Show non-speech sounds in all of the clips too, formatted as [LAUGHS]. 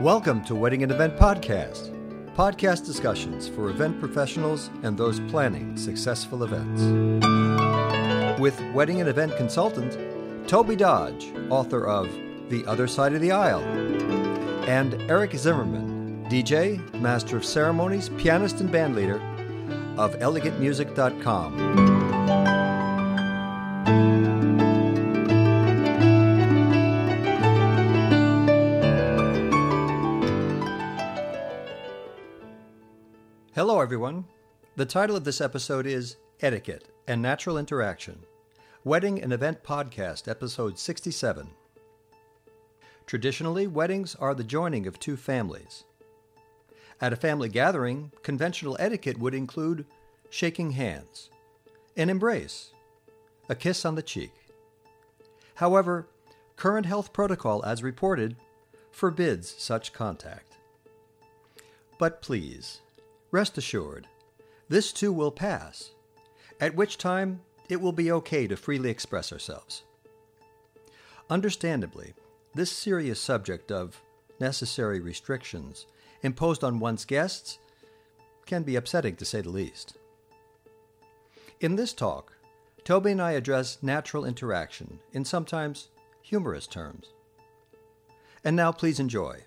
Welcome to Wedding and Event Podcast, podcast discussions for event professionals and those planning successful events. With wedding and event consultant Toby Dodge, author of The Other Side of the Aisle, and Eric Zimmerman, DJ, Master of Ceremonies, pianist, and bandleader of elegantmusic.com. Everyone. The title of this episode is Etiquette and Natural Interaction Wedding and Event Podcast, Episode 67. Traditionally, weddings are the joining of two families. At a family gathering, conventional etiquette would include shaking hands, an embrace, a kiss on the cheek. However, current health protocol, as reported, forbids such contact. But please, Rest assured, this too will pass, at which time it will be okay to freely express ourselves. Understandably, this serious subject of necessary restrictions imposed on one's guests can be upsetting to say the least. In this talk, Toby and I address natural interaction in sometimes humorous terms. And now please enjoy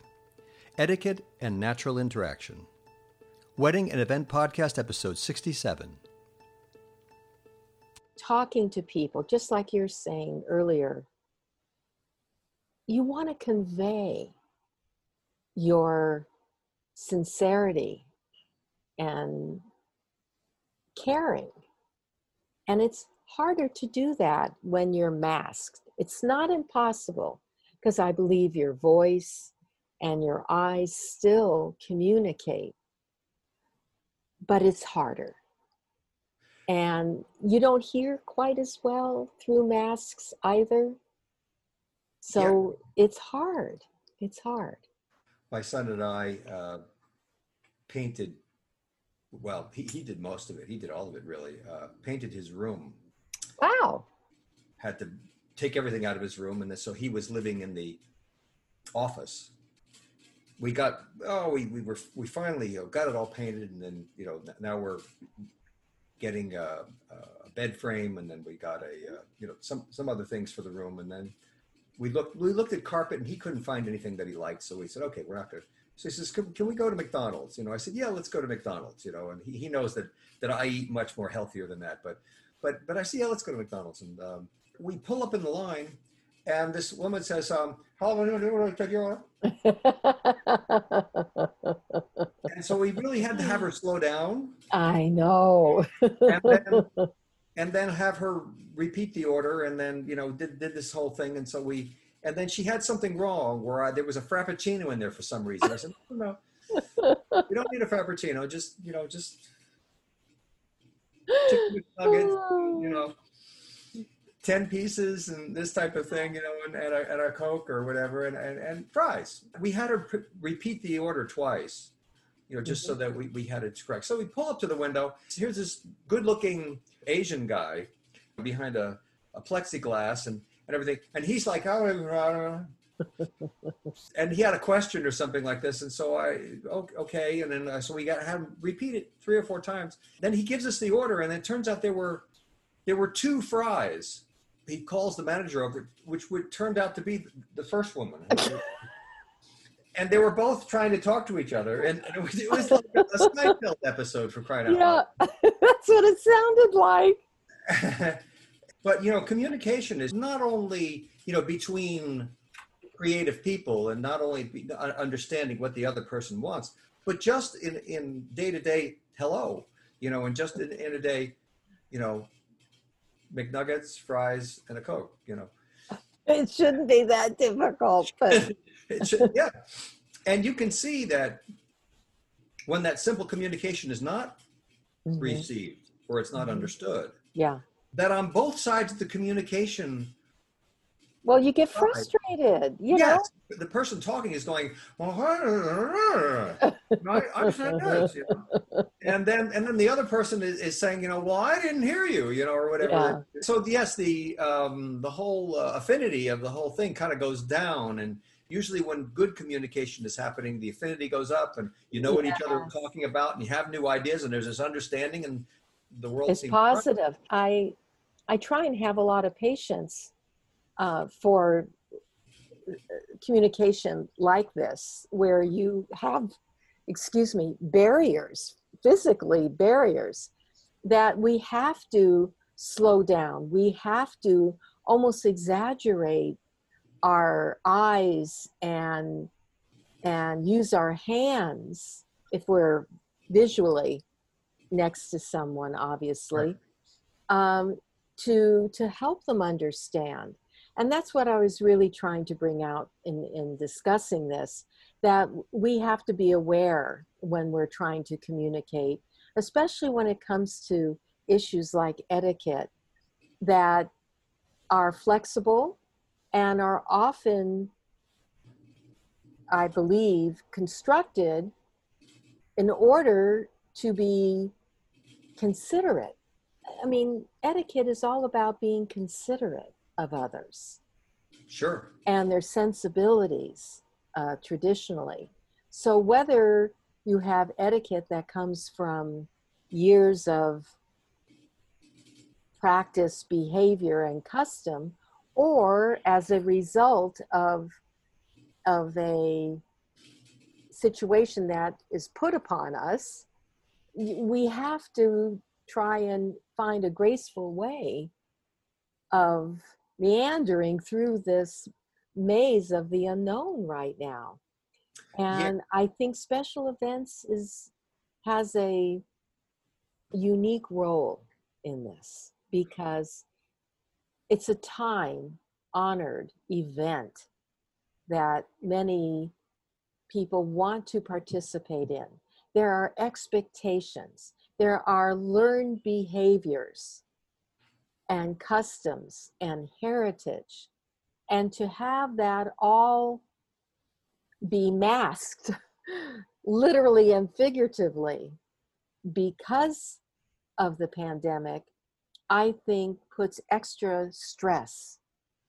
Etiquette and Natural Interaction. Wedding and Event Podcast, episode 67. Talking to people, just like you're saying earlier, you want to convey your sincerity and caring. And it's harder to do that when you're masked. It's not impossible because I believe your voice and your eyes still communicate but it's harder. And you don't hear quite as well through masks either. So yeah. it's hard. It's hard. My son and I uh, painted, well, he, he did most of it. He did all of it really. Uh, painted his room. Wow. Had to take everything out of his room. And then, so he was living in the office we got oh we, we were we finally you know, got it all painted and then you know now we're getting a, a bed frame and then we got a uh, you know some some other things for the room and then we looked we looked at carpet and he couldn't find anything that he liked. So we said okay we're not gonna so he says can, can we go to mcdonald's? You know i said yeah let's go to mcdonald's you know and he, he knows that that i eat much more healthier than that but but but i said yeah let's go to mcdonald's. And um, we pull up in the line and this woman says, um, how long do I take your order? and so we really had to have her slow down. I know. and, then, [LAUGHS] and then have her repeat the order and then, you know, did, did this whole thing. And so we, and then she had something wrong where I, there was a Frappuccino in there for some reason. I said, no, no, you [LAUGHS] don't need a Frappuccino. Just, you know, just chicken nuggets, you know 10 pieces and this type of thing, you know, and, and, our, and our Coke or whatever, and, and, and fries. We had to pr- repeat the order twice, you know, just mm-hmm. so that we, we had it correct. So we pull up to the window. Here's this good looking Asian guy behind a, a plexiglass and, and everything. And he's like, oh, [LAUGHS] and he had a question or something like this. And so I, okay. And then, uh, so we got to have him repeat it three or four times. Then he gives us the order. And it turns out there were, there were two fries he calls the manager over, which would turned out to be the first woman. [LAUGHS] and they were both trying to talk to each other, and, and it, was, it, was, like a Seinfeld episode for crying out loud. Yeah, [LAUGHS] that's what it sounded like. [LAUGHS] but you know, communication is not only you know between creative people and not only uh, understanding what the other person wants, but just in in day to day hello, you know, and just in, in a day, you know, McNuggets, fries, and a Coke, you know. It shouldn't be that difficult, but [LAUGHS] should, yeah. And you can see that when that simple communication is not mm-hmm. received or it's not mm-hmm. understood. Yeah. That on both sides of the communication well, you get frustrated, you yes, know. The person talking is going, [LAUGHS] [LAUGHS] well, I, I said this, you [LAUGHS] know? and then and then the other person is, is saying, you know, well, I didn't hear you, you know, or whatever. Yeah. So yes, the um, the whole uh, affinity of the whole thing kind of goes down, and usually when good communication is happening, the affinity goes up and you know what each other are talking about and you have new ideas and there's this understanding and the world it's positive. I I try and have a lot of patience uh, for uh, communication like this, where you have, excuse me, barriers, physically barriers, that we have to slow down. We have to almost exaggerate our eyes and and use our hands if we're visually next to someone obviously um, to to help them understand and that's what i was really trying to bring out in in discussing this that we have to be aware when we're trying to communicate especially when it comes to issues like etiquette that are flexible and are often i believe constructed in order to be considerate. I mean, etiquette is all about being considerate of others. Sure. And their sensibilities uh, traditionally. So whether you have etiquette that comes from years of practice, behavior, and custom, or as a result of of a situation that is put upon us, we have to try and find a graceful way of meandering through this maze of the unknown right now. And yeah. i think special events is has a unique role in this because it's a time honored event that many people want to participate in. There are expectations. There are learned behaviors and customs and heritage. And to have that all be masked, [LAUGHS] literally and figuratively, because of the pandemic, I think puts extra stress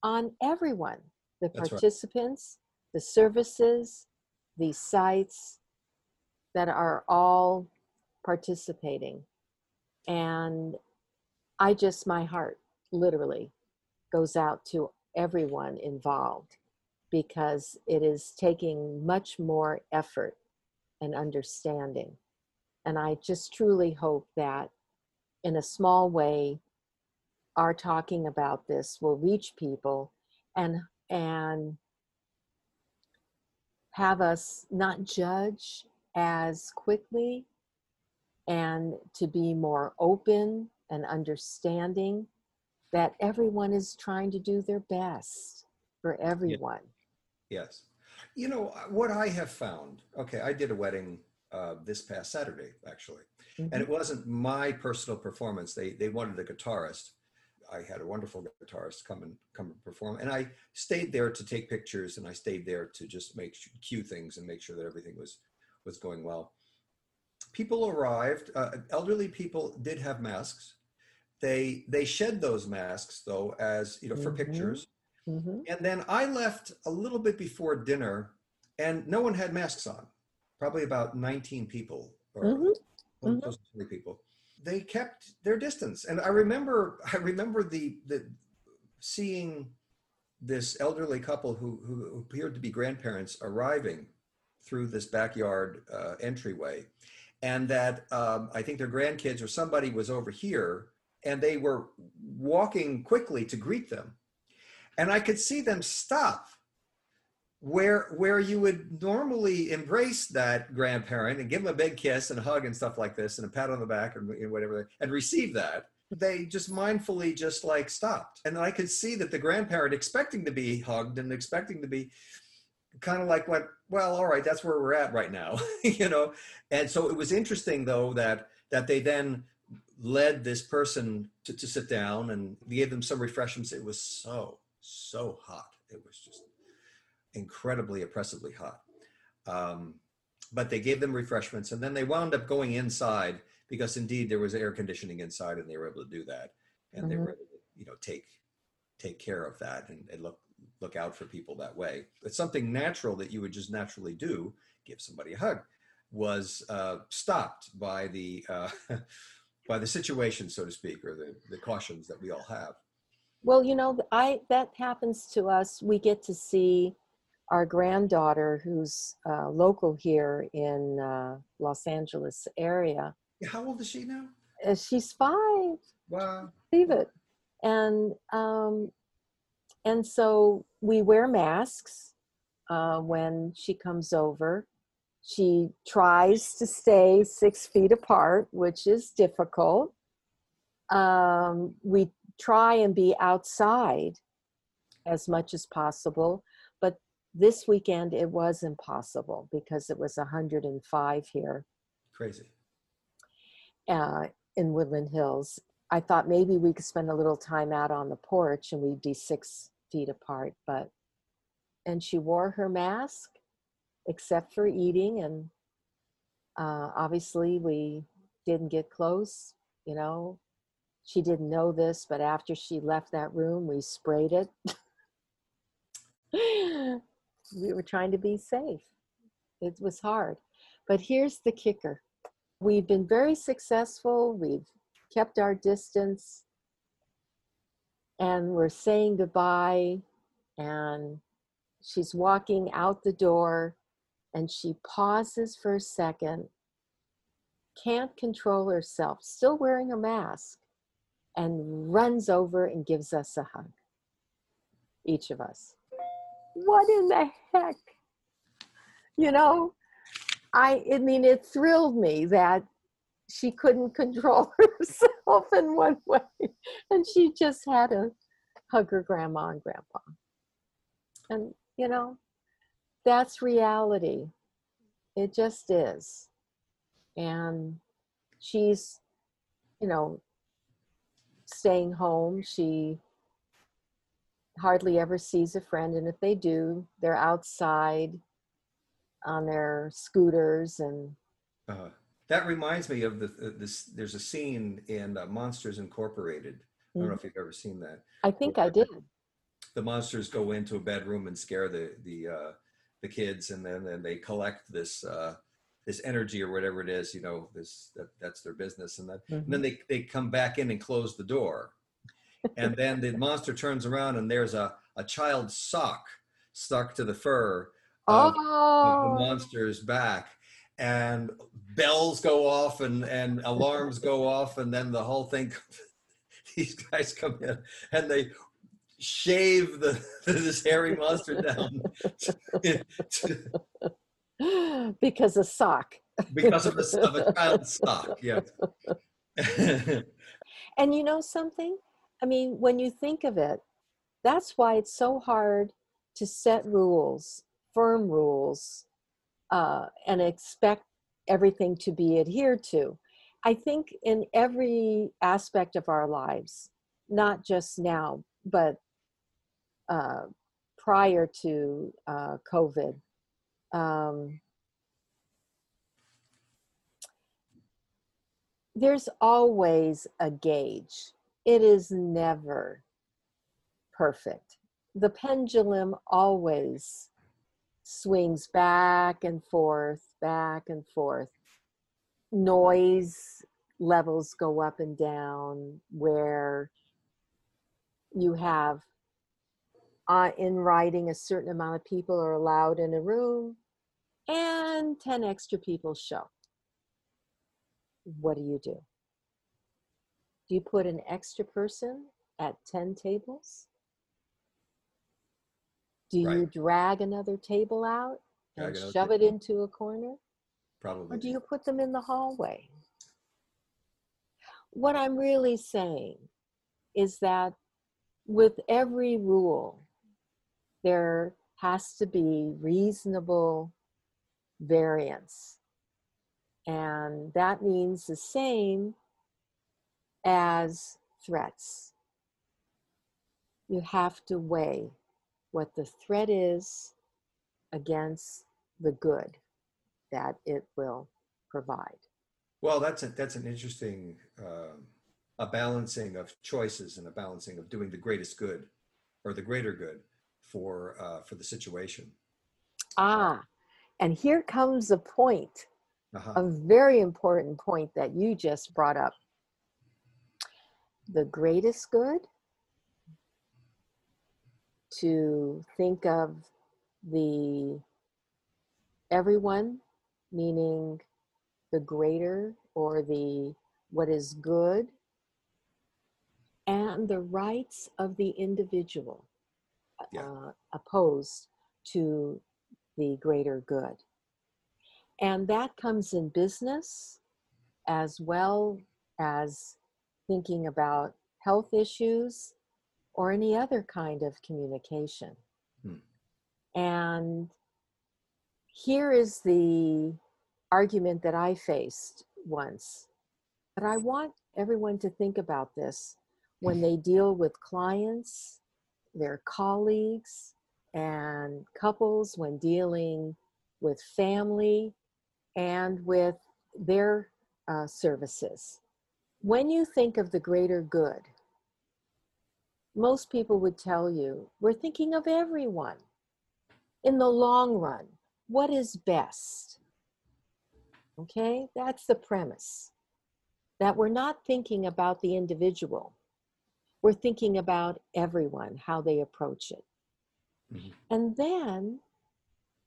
on everyone the That's participants, right. the services, the sites that are all participating. And I just, my heart literally goes out to everyone involved because it is taking much more effort and understanding. And I just truly hope that in a small way, our talking about this will reach people and and have us not judge as quickly and to be more open and understanding that everyone is trying to do their best for everyone. Yes. You know, uh, what I have found, okay, I did a wedding uh, this past Saturday, actually, mm-hmm. and it wasn't my personal performance. They, they wanted a guitarist. I had a wonderful guitarist come and come and perform, and I stayed there to take pictures, and I stayed there to just make cue things and make sure that everything was was going well people arrived. Uh, elderly people did have masks. They they shed those masks though, as you know, for mm-hmm. pictures. Mm-hmm. And then I left a little bit before dinner, and no one had masks on. Probably about 19 people or mm-hmm. close to 20 people. They kept their distance, and I remember [LAUGHS] I remember the the seeing this elderly couple who, who appeared to be grandparents arriving through this backyard uh, entryway and that um, I think their grandkids or somebody was over here and they were walking quickly to greet them. And I could see them stop where where you would normally embrace that grandparent and give them a big kiss and a hug and stuff like this and a pat on the back or whatever and receive that they just mindfully just like stopped and i could see that the grandparent expecting to be hugged and expecting to be kind of like went, well, all right, that's where we're at right now, [LAUGHS] you know. And so it was interesting though that that they then led this person to, to sit down and gave them some refreshments. It was so so hot. It was just incredibly oppressively hot. Um, but they gave them refreshments and then they wound up going inside because indeed there was air conditioning inside and they were able to do that and mm-hmm. they were you know take take care of that and it looked look out for people that way. It's something natural that you would just naturally do, give somebody a hug, was uh, stopped by the uh, [LAUGHS] by the situation, so to speak, or the, the cautions that we all have. Well, you know, I that happens to us. We get to see our granddaughter, who's uh, local here in uh, Los Angeles area. How old is she now? Uh, she's five. Wow. Believe it. And um, and so we wear masks uh, when she comes over. She tries to stay six feet apart, which is difficult. Um, we try and be outside as much as possible, but this weekend it was impossible because it was 105 here. Crazy. Uh, in Woodland Hills. I thought maybe we could spend a little time out on the porch and we'd be six feet apart, but and she wore her mask except for eating and uh, obviously we didn't get close you know? She didn't know this but after she left that room we sprayed it. [LAUGHS] We were trying to be safe. It was hard. But here's the kicker. We've been very successful. We've kept our distance and we're saying goodbye and she's walking out the door and she pauses for a second can't control herself still wearing a mask and runs over and gives us a hug. Each of us. What in the heck? You know i i mean it thrilled me that she couldn't control [LAUGHS] herself in one way. And she just had to hug her grandma and grandpa. And you know that's reality. It just is. And she's you know staying home. She hardly ever sees a friend. And if they do they're outside on their scooters and uh, that reminds me of the uh, this there's a scene in uh, monsters incorporated i don't know if you've ever seen that i think i did the monsters go into a bedroom and scare the the uh, the kids, and then then they collect this uh, this energy or whatever it is. You know, this that that's their business, and, that, mm-hmm. and then they they come back in and close the door, and [LAUGHS] then the monster turns around and there's a a child's sock stuck to the fur of, oh. of the monster's back and bells go off and, and alarms go off and then the whole thing [LAUGHS] these guys come in and they shave the [LAUGHS] this hairy monster down [LAUGHS] because of sock. Because of a, of a child's sock yeah and you know something? I mean when you think of it that's why it's so hard to set rules firm rules uh, and expect everything to be adhered to i think in every aspect of our lives not just now but uh, prior to uh, COVID. Um, there's always a gauge. It is never perfect. The pendulum always swings back and forth, back and forth. Noise levels go up and down where you have uh, in writing a certain amount of people are allowed in a room and 10 extra people show. What do you do? Do you put an extra person at 10 tables? Do right. you drag another table out and shove it into a corner? Probably. Or do you put them in the hallway? What I'm really saying is that with every rule, there has to be reasonable variance. And that means the same as threats. You have to weigh what the threat is against the good that it will provide. Well, that's a, that's an interesting uh, a balancing of choices and a balancing of doing the greatest good or the greater good for uh, for the situation. Ah, and here comes a point, Uh-huh. a very important point that you just brought up. The greatest good to think of the everyone, meaning the greater or the what is good, and the rights of the individual Yeah. uh, opposed to the greater good. And that comes in business as well as thinking about health issues or any other kind of communication. Hmm. And here is the argument that I faced once. But I want everyone to think about this when they deal with clients, their colleagues, and couples, when dealing with family and with their uh, services. When you think of the greater good, most people would tell you we're thinking of everyone. In the long run, what is best? Okay, that's the premise. That we're not thinking about the individual, we're thinking about everyone, how they approach it. Mhm. And then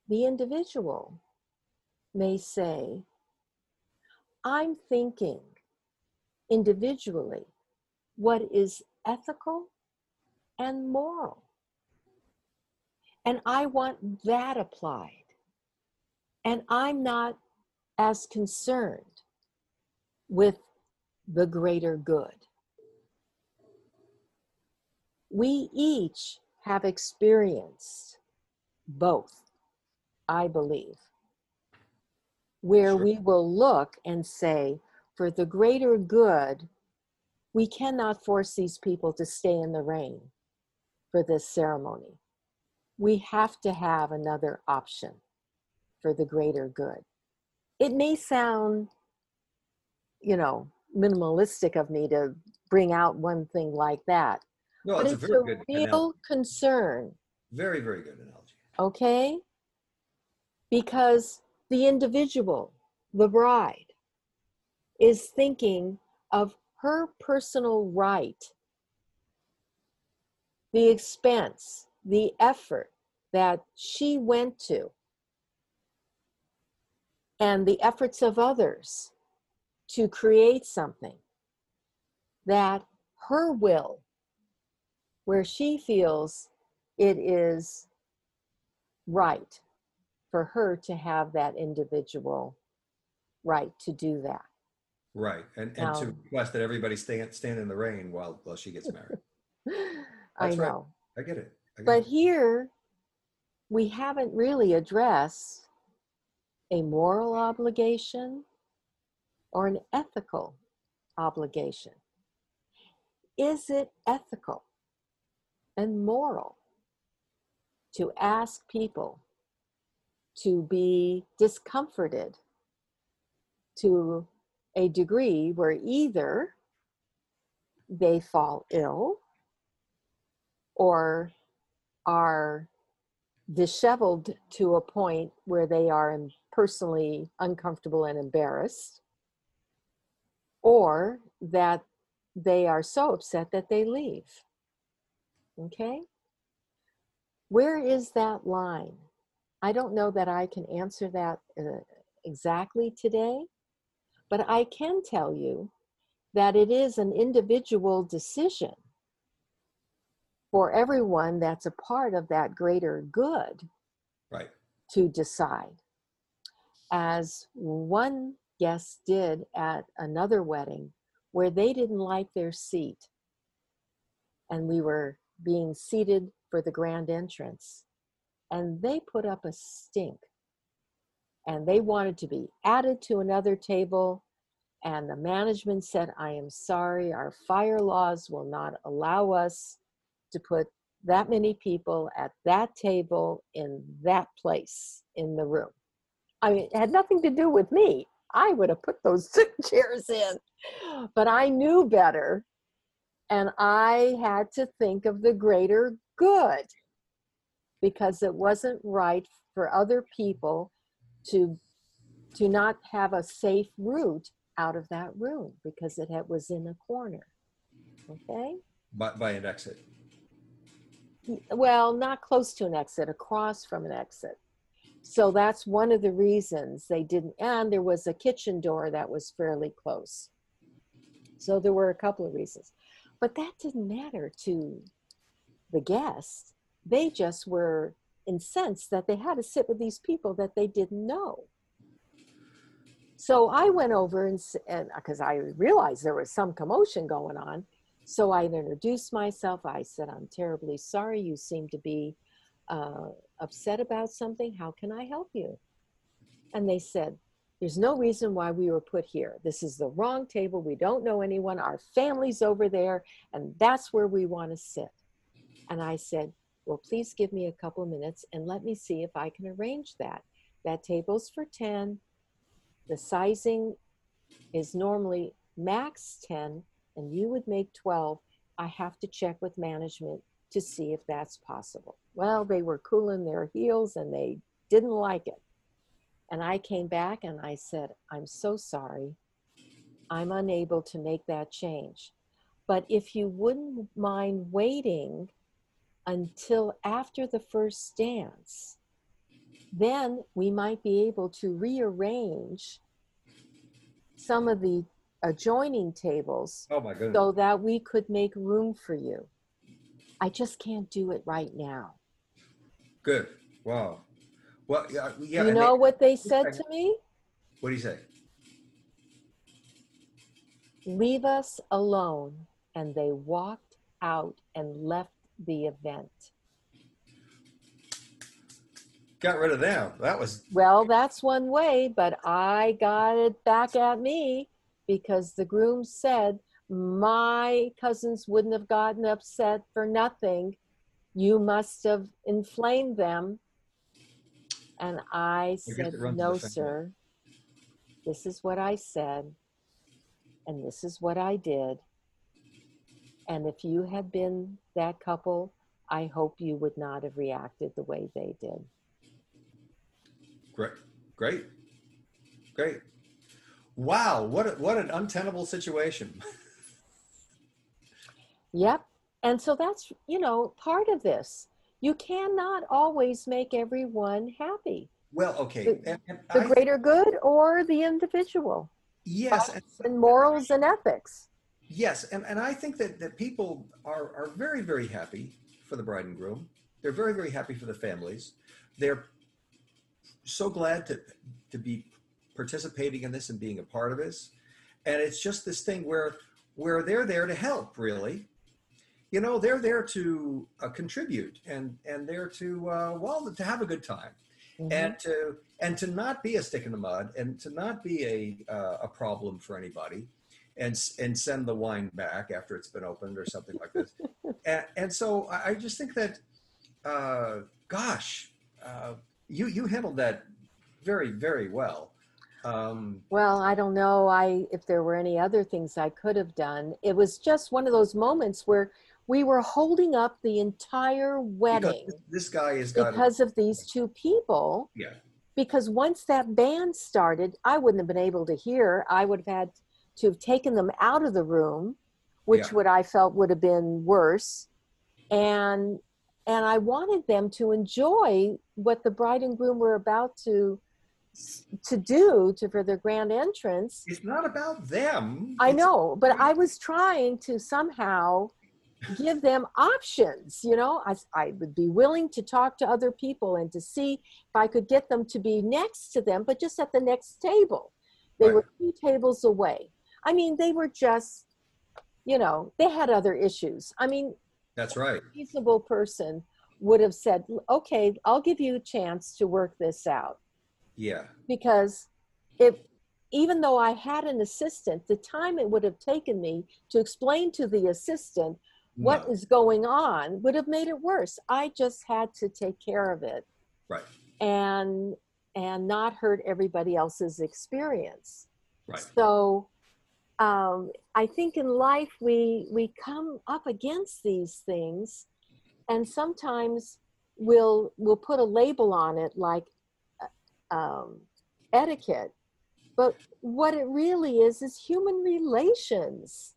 the individual may say, I'm thinking individually what is ethical and moral. And I want that applied. And I'm not as concerned with the greater good. We each have experienced both, I believe, where Sure. we will look and say, for the greater good, we cannot force these people to stay in the rain for this ceremony. We have to have another option for the greater good. It may sound, you know, minimalistic of me to bring out one thing like that, No, but it's a it's a good real analogy. concern Very, very good analogy. okay? Because the individual, the bride, is thinking of her personal right, the expense, the effort that she went to, and the efforts of others to create something that her will, where she feels it is right for her to have that individual right to do that. Right. And and to Now- request that everybody stand stand in the rain while while she gets married. [LAUGHS] I That's right. know. I get it. I get But it. here, we haven't really addressed a moral obligation or an ethical obligation. Is it ethical and moral to ask people to be discomforted to a degree where either they fall ill or are disheveled to a point where they are personally uncomfortable and embarrassed, or that they are so upset that they leave. Okay? Where is that line? I don't know that I can answer that uh, exactly today, but I can tell you that it is an individual decision for everyone that's a part of that greater good Right. to decide. As one guest did at another wedding where they didn't like their seat and we were being seated for the grand entrance and they put up a stink and they wanted to be added to another table and the management said i am sorry our fire laws will not allow us to put that many people at that table in that place in the room i mean it had nothing to do with me i would have put those [LAUGHS] chairs in but i knew better and i had to think of the greater good because it wasn't right for other people to to not have a safe route out of that room because it had, was in a corner. Okay? By, by an exit. Well, not close to an exit, across from an exit. So that's one of the reasons they didn't, and there was a kitchen door that was fairly close. So there were a couple of reasons. But that didn't matter to the guests. They just were incensed that they had to sit with these people that they didn't know. So I went over and because uh, I realized there was some commotion going on. So I introduced myself. I said, I'm terribly sorry. You seem to be uh, upset about something. How can I help you? And they said, There's no reason why we were put here. This is the wrong table. We don't know anyone. Our family's over there, and that's where we want to sit. And I said, Well, please give me a couple minutes and let me see if I can arrange that. That table's for 10 the sizing is normally max 10 and you would make 12, I have to check with management to see if that's possible. Well, they were cooling their heels and they didn't like it. And I came back and I said, I'm so sorry. I'm unable to make that change. But if you wouldn't mind waiting until after the first dance, then we might be able to rearrange some of the adjoining tables Oh, my goodness. so that we could make room for you. I just can't do it right now. Good. Wow. Well, yeah, yeah. you know they- what they said to me? what do you say? Leave us alone. And they walked out and left the event. Got rid of them. That was Well, that's one way, but I got it back at me because the groom said my cousins wouldn't have gotten upset for nothing. You must have inflamed them. And I said, it runs in No, sir. This is what I said, and this is what I did. And if you had been that couple, I hope you would not have reacted the way they did. great. Great. Great. Wow. What a, what an untenable situation. [LAUGHS] Yep. And so that's, you know, part of this. You cannot always make everyone happy. Well, okay. The- And, and The I- greater good or the individual yes. And, and morals and ethics. Yes, and, and I think that, that people are, are very, very happy for the bride and groom. They're very, very happy for the families. They're so glad to, to be participating in this and being a part of this. And it's just this thing where where they're there to help, really. You know, they're there to uh, contribute and and they're to uh, well to have a good time Mhm. and to and to not be a stick in the mud and to not be a uh, a problem for anybody and and send the wine back after it's been opened or something like this [LAUGHS] and, and so I, I just think that uh, gosh uh, you you handled that very very well um, Well, I don't know I if there were any other things I could have done. It was just one of those moments where we were holding up the entire wedding this, guy has got because of these two people. yeah because once that band started, I wouldn't have been able to hear. I would have had to have taken them out of the room, which Yeah. would I felt would have been worse. And and I wanted them to enjoy what the bride and groom were about to to do to for their grand entrance. it's not about them I It's- know, but I was trying to somehow give them options. You know, I, I would be willing to talk to other people and to see if I could get them to be next to them, but just at the next table. They Right. were two tables away. I mean, they were just, you know, they had other issues. I mean, that's right a reasonable person would have said, okay, I'll give you a chance to work this out yeah because if even though I had an assistant, the time it would have taken me to explain to the assistant what No. is going on would have made it worse. I just had to take care of it right and and not hurt everybody else's experience. right So um, I think in life we we come up against these things, and sometimes we'll we'll put a label on it like um, etiquette but what it really is is human relations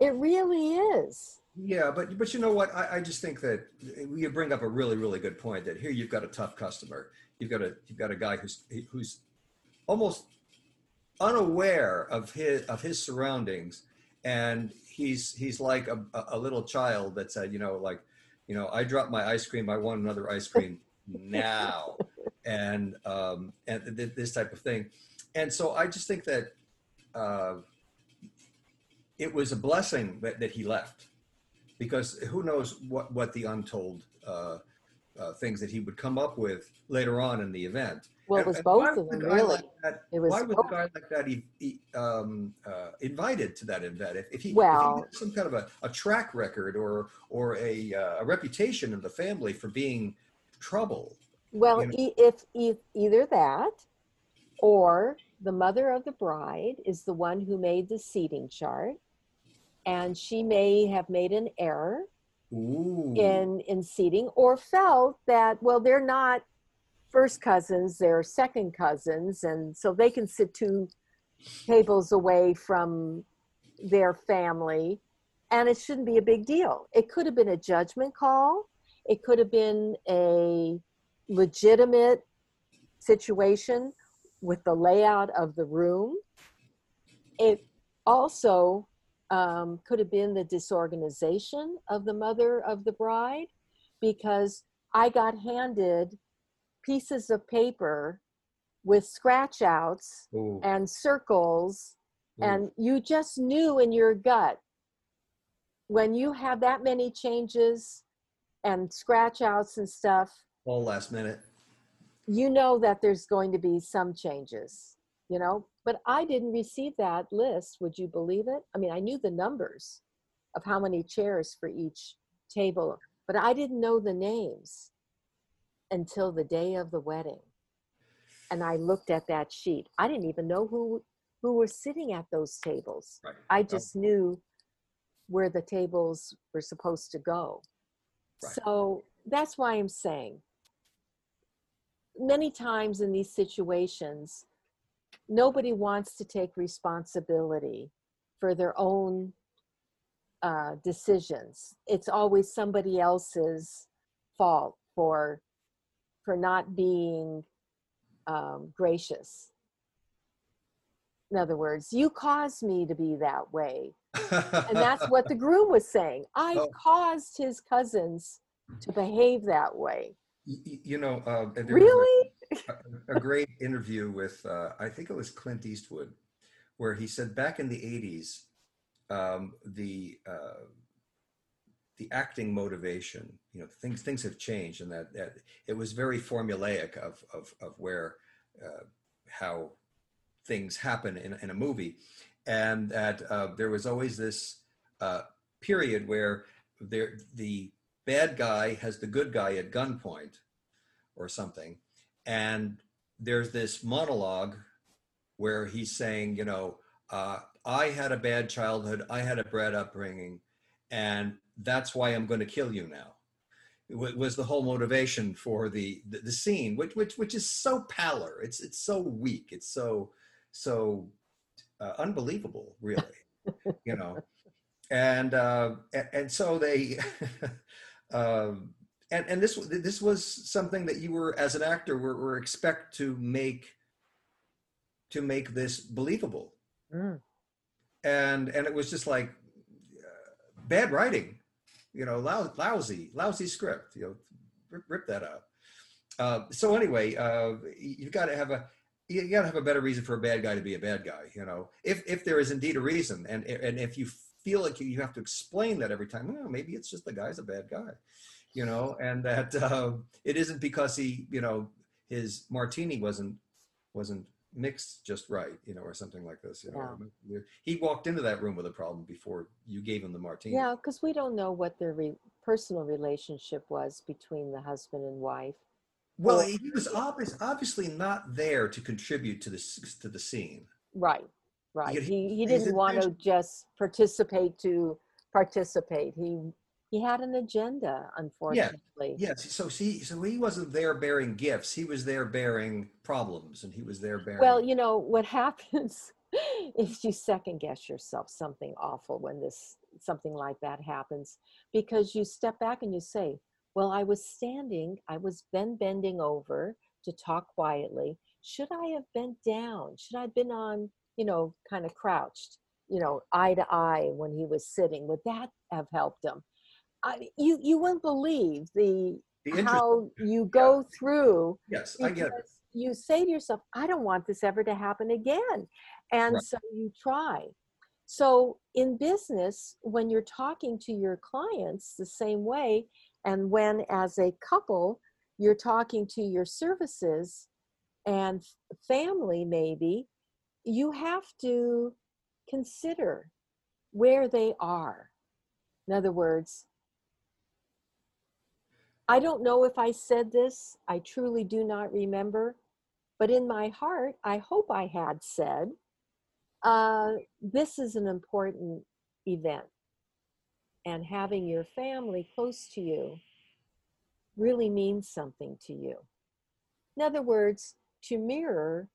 it really is Yeah, but but you know what? I, I just think that you bring up a really really good point. That here you've got a tough customer. You've got a you've got a guy who's who's almost unaware of his of his surroundings, and he's he's like a, a little child that said, you know, like, you know, I dropped my ice cream. I want another ice cream [LAUGHS] now, and um, and th- this type of thing. And so I just think that uh, it was a blessing that, that he left because who knows what, what the untold uh, uh, things that he would come up with later on in the event. well it was and both why of them really like that- it was why was both. a guy like that he, he, um, uh, invited to that event? If, if he, if he Well- had some kind of a, a track record or or a, uh, a reputation in the family for being trouble. Well, you know. e- if, e- either that, or the mother of the bride is the one who made the seating chart, and she may have made an error Ooh. in in seating, or felt that well, they're not first cousins, they're second cousins, and so they can sit two tables away from their family, and it shouldn't be a big deal. It could have been a judgment call. It could have been a legitimate situation with the layout of the room. It also um, could have been the disorganization of the mother of the bride because I got handed pieces of paper with scratch outs Ooh. and circles, Ooh. and you just knew in your gut when you have that many changes and scratch outs and stuff all last minute. you know that there's going to be some changes, you know. But I didn't receive that list. Would you believe it? I mean, I knew the numbers of how many chairs for each table, but I didn't know the names until the day of the wedding. And I looked at that sheet. I didn't even know who who were sitting at those tables. Right. I just knew where the tables were supposed to go. Right. So that's why I'm saying many times in these situations, nobody wants to take responsibility for their own uh, decisions. It's always somebody else's fault for for not being um, gracious. In other words, you caused me to be that way, and that's what the [LAUGHS] groom was saying. I Oh. caused his cousins to behave that way. You know, uh, there was a- Really? a, a great interview with uh, I think it was Clint Eastwood, where he said back in the '80s, um, the uh, the acting motivation, you know, things things have changed, and that, that it was very formulaic of of of where uh, how things happen in in a movie, and that uh, there was always this uh, period where there the bad guy has the good guy at gunpoint or something. And there's this monologue where he's saying you know uh, i had a bad childhood. I had a bad upbringing and that's why i'm going to kill you now. It wa- was the whole motivation for the the, the scene which, which which is so pallor. It's it's so weak. It's so so uh, unbelievable really [LAUGHS] you know. And uh and, and so they [LAUGHS] um and and this this was something that you were as an actor were, were expect to make to make this believable. Mm. and and it was just like uh, bad writing you know lou- lousy lousy script you know rip, rip that out. Uh, so anyway uh, you've got to have a you got to have a better reason for a bad guy to be a bad guy you know. If if there is indeed a reason and and if you feel like you, you have to explain that every time maybe it's just the guy's a bad guy you know and that uh, [LAUGHS] it isn't because he you know his martini wasn't wasn't mixed just right you know or something like this you know he walked into that room with a problem before you gave him the martini. Yeah, because we don't know what their re- personal relationship was between the husband and wife. well Well- he was obvious, obviously not there to contribute to this to the scene. Right, right. He- He didn't want to just participate to participate. He he had an agenda, unfortunately. Yeah. Yes. So see, so he wasn't there bearing gifts. He was there bearing problems, and he was there bearing. Well, you know what [LAUGHS] happens is you second guess yourself something awful when this something like that happens because you step back and you say, "Well, I was standing. I was then bending over to talk quietly. Should I have bent down? Should I have been on, you know, kind of crouched, you know, eye to eye when he was sitting? Would that have helped him?" I, you you wouldn't believe the, The how you go through yes, I get it. you say to yourself, I don't want this ever to happen again. And Right. so you try. So in business, when you're talking to your clients the same way, and when as a couple, you're talking to your services and family, maybe, you have to consider where they are. In other words, I don't know if I said this, I truly do not remember, but in my heart, I hope I had said, uh, this is an important event. And having your family close to you really means something to you. In other words, to mirror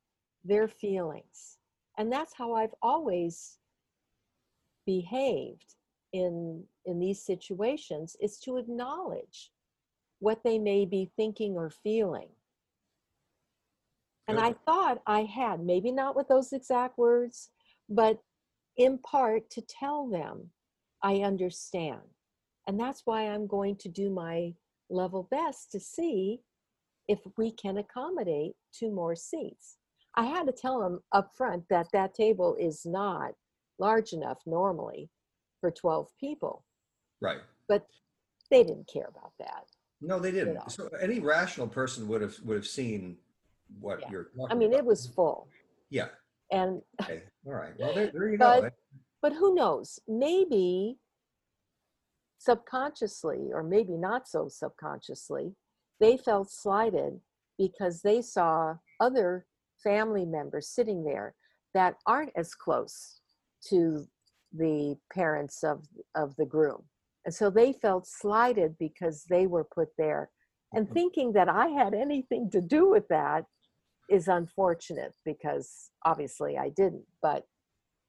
their feelings. And that's how I've always behaved in, in these situations is to acknowledge what they may be thinking or feeling. And I thought I had, maybe not with those exact words, but in part to tell them I understand. And that's why I'm going to do my level best to see if we can accommodate two more seats. I had to tell them up front that that table is not large enough normally for 12 people, Right. but they didn't care about that. No, they didn't. So any rational person would have would have seen what Yeah. you're. Talking I mean, about. it was full. Yeah. And Okay. All right. [LAUGHS] Well, there, there you But- go. but who knows maybe subconsciously or maybe not so subconsciously they felt slighted because they saw other family members sitting there that aren't as close to the parents of of the groom. And so they felt slighted because they were put there. And Mhm. thinking that i had anything to do with that is unfortunate because obviously i didn't. But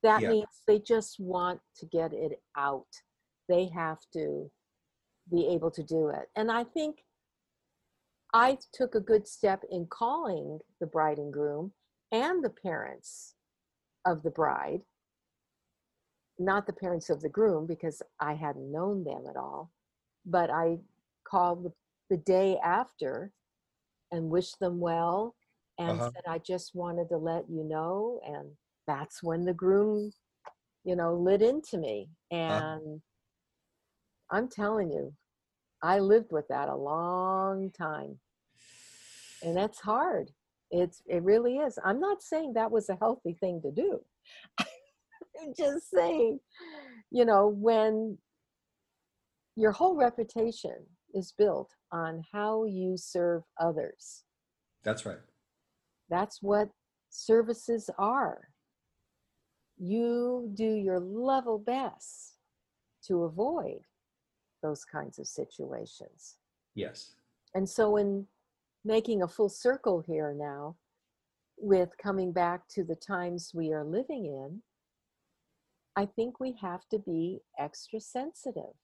that Yeah. means they just want to get it out. They have to be able to do it. And i think i took a good step in calling the bride and groom and the parents of the bride not the parents of the groom because i hadn't known them at all but i called the, the day after and wished them well and Uh-huh. said i just wanted to let you know and that's when the groom you know lit into me and i'm telling you i lived with that a long time. And [SIGHS] that's hard. It's it really is. I'm not saying that was a healthy thing to do. I'm [LAUGHS] just saying you know when your whole reputation is built on how you serve others. That's right. that's what services are. You do your level best to avoid those kinds of situations. Yes. And so, in making a full circle here now, with coming back to the times we are living in, I think we have to be extra sensitive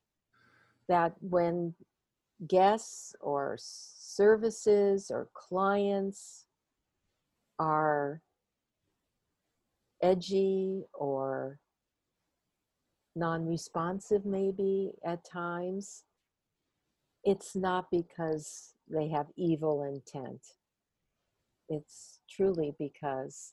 that when guests or services or clients are edgy or non responsive, maybe at times, it's not because they have evil intent. It's truly because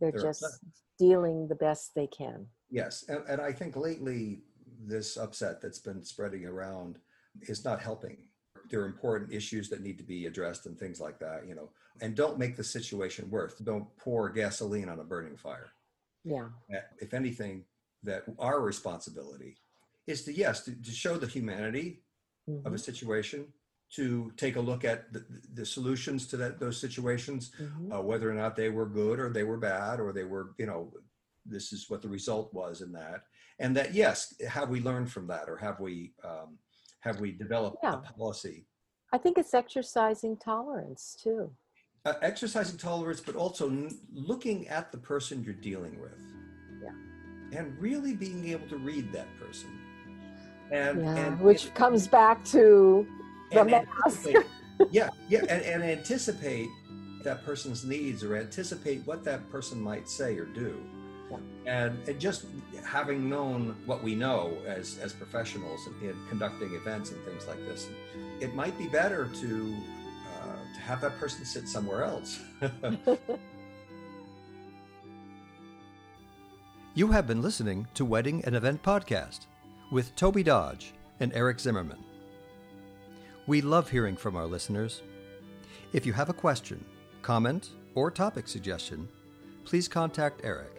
they're They're just upset. dealing the best they can. Yes. And, and I think lately this upset that's been spreading around is not helping. There are important issues that need to be addressed and things like that, you know. And don't make the situation worse. Don't pour gasoline on a burning fire. Yeah. Eh, if anything, that our responsibility is to, yes, to, to show the humanity of a Mhm, situation, to take a look at the, the solutions to that, those situations, mhm. uh, whether or not they were good or they were bad or they were, you know, this is what the result was in that. And that, yes, have we learned from that or have we um, have we developed Yeah. a policy I think it's exercising tolerance too. uh, exercising tolerance, but also n- looking at the person you're dealing with. And really being able to read that person. And, Yeah, and which and- comes back to the mask. [LAUGHS] yeah, yeah, and, and anticipate that person's needs or anticipate what that person might say or do. Yeah. And, and just having known what we know as, as professionals in, in conducting events and things like this, it might be better to, uh, to have that person sit somewhere else. [LAUGHS] [LAUGHS] You have been listening to Wedding and Event Podcast with Tobey Dodge and Eric Zimmerman. We love hearing from our listeners. If you have a question, comment, or topic suggestion, please contact Eric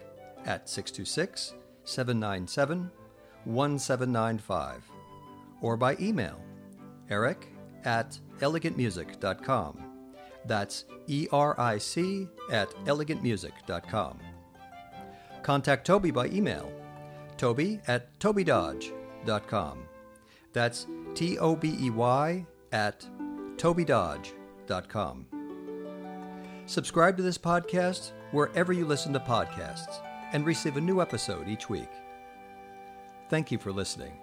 at 626 797 1795 or by email eric at elegantmusic.com. That's E R I C at elegantmusic.com. Contact Tobey by email, tobey at tobeydodge.com. That's T O B E Y at tobeydodge.com. Subscribe to this podcast wherever you listen to podcasts and receive a new episode each week. Thank you for listening.